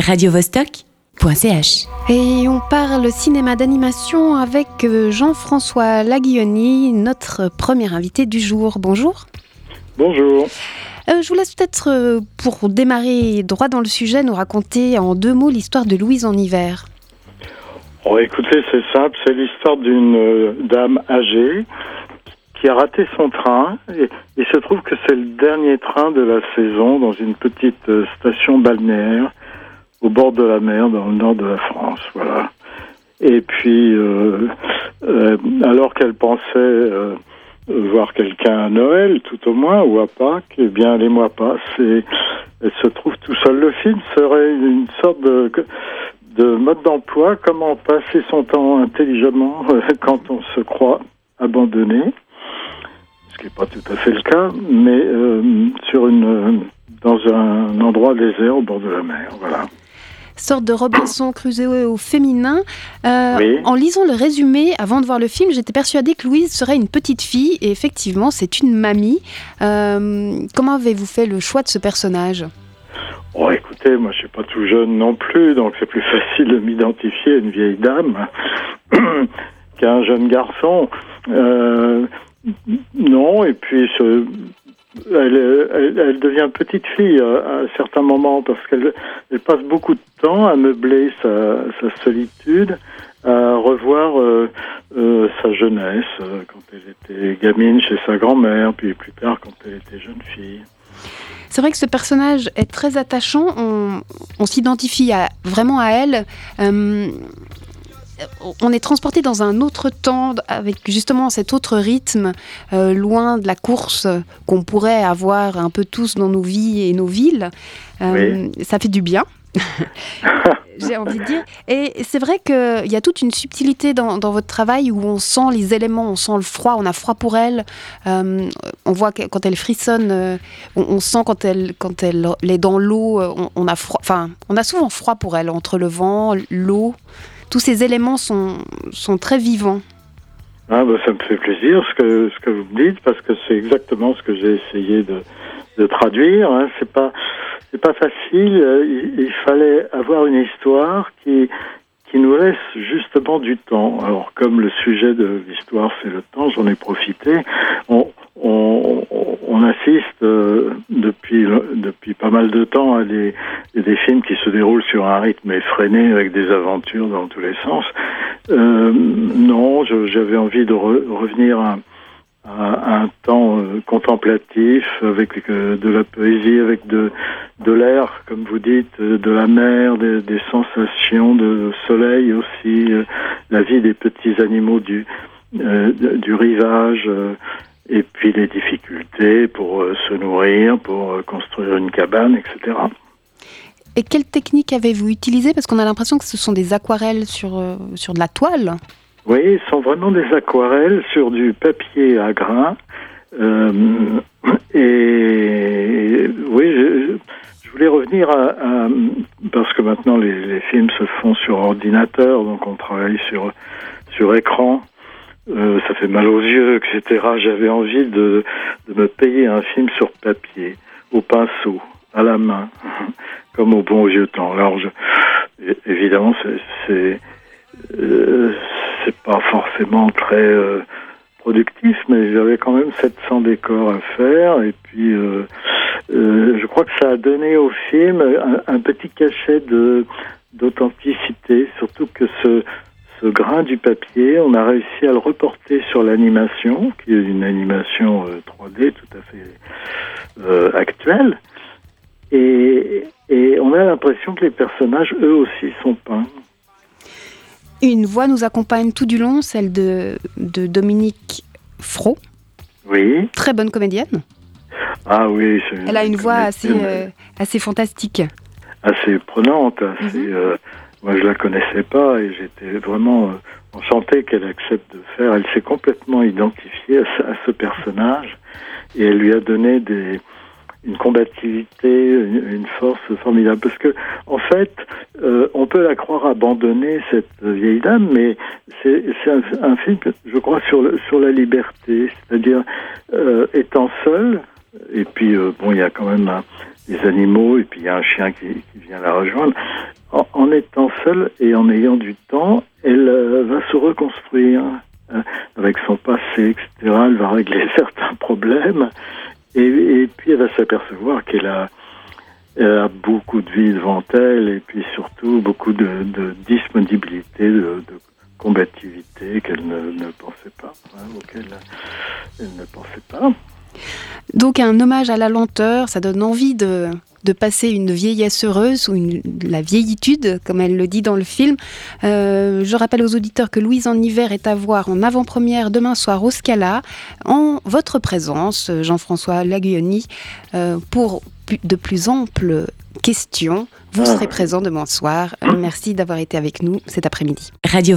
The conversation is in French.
radiovostok.ch. Et on parle cinéma d'animation avec euh, Jean-François Laguioni, notre premier invité du jour. Bonjour. Bonjour. Euh, je vous laisse peut-être, euh, pour démarrer droit dans le sujet, nous raconter en deux mots l'histoire de Louise en hiver. Oh, écoutez, c'est simple, c'est l'histoire d'une euh, dame âgée qui a raté son train et il se trouve que c'est le dernier train de la saison dans une petite station balnéaire au bord de la mer dans le nord de la France, voilà. Et puis, euh, euh, alors qu'elle pensait euh, voir quelqu'un à Noël, tout au moins, ou à Pâques, eh bien, les mois passent et elle se trouve tout seule. Le film serait une sorte de, de mode d'emploi, comment passer son temps intelligemment quand on se croit abandonné, ce qui n'est pas tout à fait le cas, mais sur une, dans un endroit désert au bord de la mer, voilà. Sorte de Robinson Crusoe au féminin. Euh, Oui. En lisant le résumé, avant de voir le film, j'étais persuadée que Louise serait une petite fille, et effectivement, c'est une mamie. Euh, comment avez-vous fait le choix de ce personnage? Oh, écoutez, moi je suis pas tout jeune non plus, donc c'est plus facile de m'identifier à une vieille dame qu'à un jeune garçon. Euh, non, et puis ce- elle, devient petite fille à, à certains moments parce qu'elle elle passe beaucoup de temps à meubler sa, solitude, à revoir euh, euh, sa jeunesse euh, quand elle était gamine chez sa grand-mère, puis plus tard quand elle était jeune fille. C'est vrai que ce personnage est très attachant. On, s'identifie vraiment à elle. Euh, on est transporté dans un autre temps avec justement cet autre rythme, euh, loin de la course qu'on pourrait avoir un peu tous dans nos vies et nos villes. Euh, Ça fait du bien. J'ai envie de dire. Et c'est vrai qu'il y a toute une subtilité dans, dans votre travail où on sent les éléments, on sent le froid, on a froid pour elle. Euh, on voit que quand elle frissonne, on, on sent quand elle, quand elle, elle est dans l'eau, on, on a froid. Enfin, on a souvent froid pour elle entre le vent, l'eau. Tous ces éléments sont, sont très vivants. Ah, bah, ça me fait plaisir ce que, ce que vous me dites parce que c'est exactement ce que j'ai essayé de, de traduire. Hein. C'est pas pas facile. Il, fallait avoir une histoire qui qui nous laisse justement du temps. Alors comme le sujet de l'histoire c'est le temps, j'en ai profité. On, assiste euh, depuis depuis pas mal de temps à des des films qui se déroulent sur un rythme effréné avec des aventures dans tous les sens. Euh, non, j'avais envie de re- revenir à, un temps euh, contemplatif, avec de la poésie, avec de, de l'air, comme vous dites, de la mer, des, sensations de soleil aussi, la vie des petits animaux du, du rivage, et puis les difficultés pour euh, se nourrir, pour euh, construire une cabane, etc. Et quelle technique avez-vous utilisée? Parce qu'on a l'impression que ce sont des aquarelles sur, euh, sur de la toile. Oui, ce sont vraiment des aquarelles sur du papier à grains. Et oui, je, je voulais revenir à, à- parce que maintenant les, les films se font sur ordinateur, donc on travaille sur sur écran. Euh, ça fait mal aux yeux, etc. J'avais envie de, me payer un film sur papier, au pinceau, à la main, comme au bon vieux temps. Alors, évidemment, c'est- euh, pas forcément très euh, productif, mais j'avais quand même 700 décors à faire. Et puis, euh, je crois que ça a donné au film un, petit cachet d'authenticité, surtout que ce, ce grain du papier, on a réussi à le reporter sur l'animation, qui est une animation euh, 3D tout à fait euh, actuelle. Et, et on a l'impression que les personnages, eux aussi, sont peints. Une voix nous accompagne tout du long, celle de, de Dominique Fro, Oui. très bonne comédienne. Ah oui. c'est Elle a une voix assez, euh, assez fantastique. assez prenante. Assez, Mhm. euh, moi, je la connaissais pas et j'étais vraiment euh, enchanté qu'elle accepte de faire. Elle s'est complètement identifiée à, ce- à ce personnage et elle lui a donné des, une combativité, une, force formidable. Parce que, en fait, euh, on peut la croire abandonnée, cette vieille dame, mais c'est c'est un, un film, je crois, sur, le, sur la liberté, c'est-à-dire euh, étant seule, et puis, euh, bon, il y a quand même un- des animaux, et puis il y a un chien qui, vient la rejoindre. en, étant seule et en ayant du temps, elle va se reconstruire avec son passé, etc. Elle va régler certains problèmes et, puis elle va s'apercevoir qu'elle a, beaucoup de vie devant elle et puis surtout beaucoup de, disponibilité, de, combativité qu'elle ne, pensait pas, hein, auquel elle ne pensait pas. Donc un hommage à la lenteur, ça donne envie de, de passer une vieillesse heureuse ou la vieillitude, comme elle le dit dans le film. Euh, je rappelle aux auditeurs que Louise en hiver est à voir en avant-première demain soir au Scala, en votre présence, Jean-François Laguioni, euh, pour de plus amples questions. Vous serez présent demain soir. Merci d'avoir été avec nous cet après-midi. Radio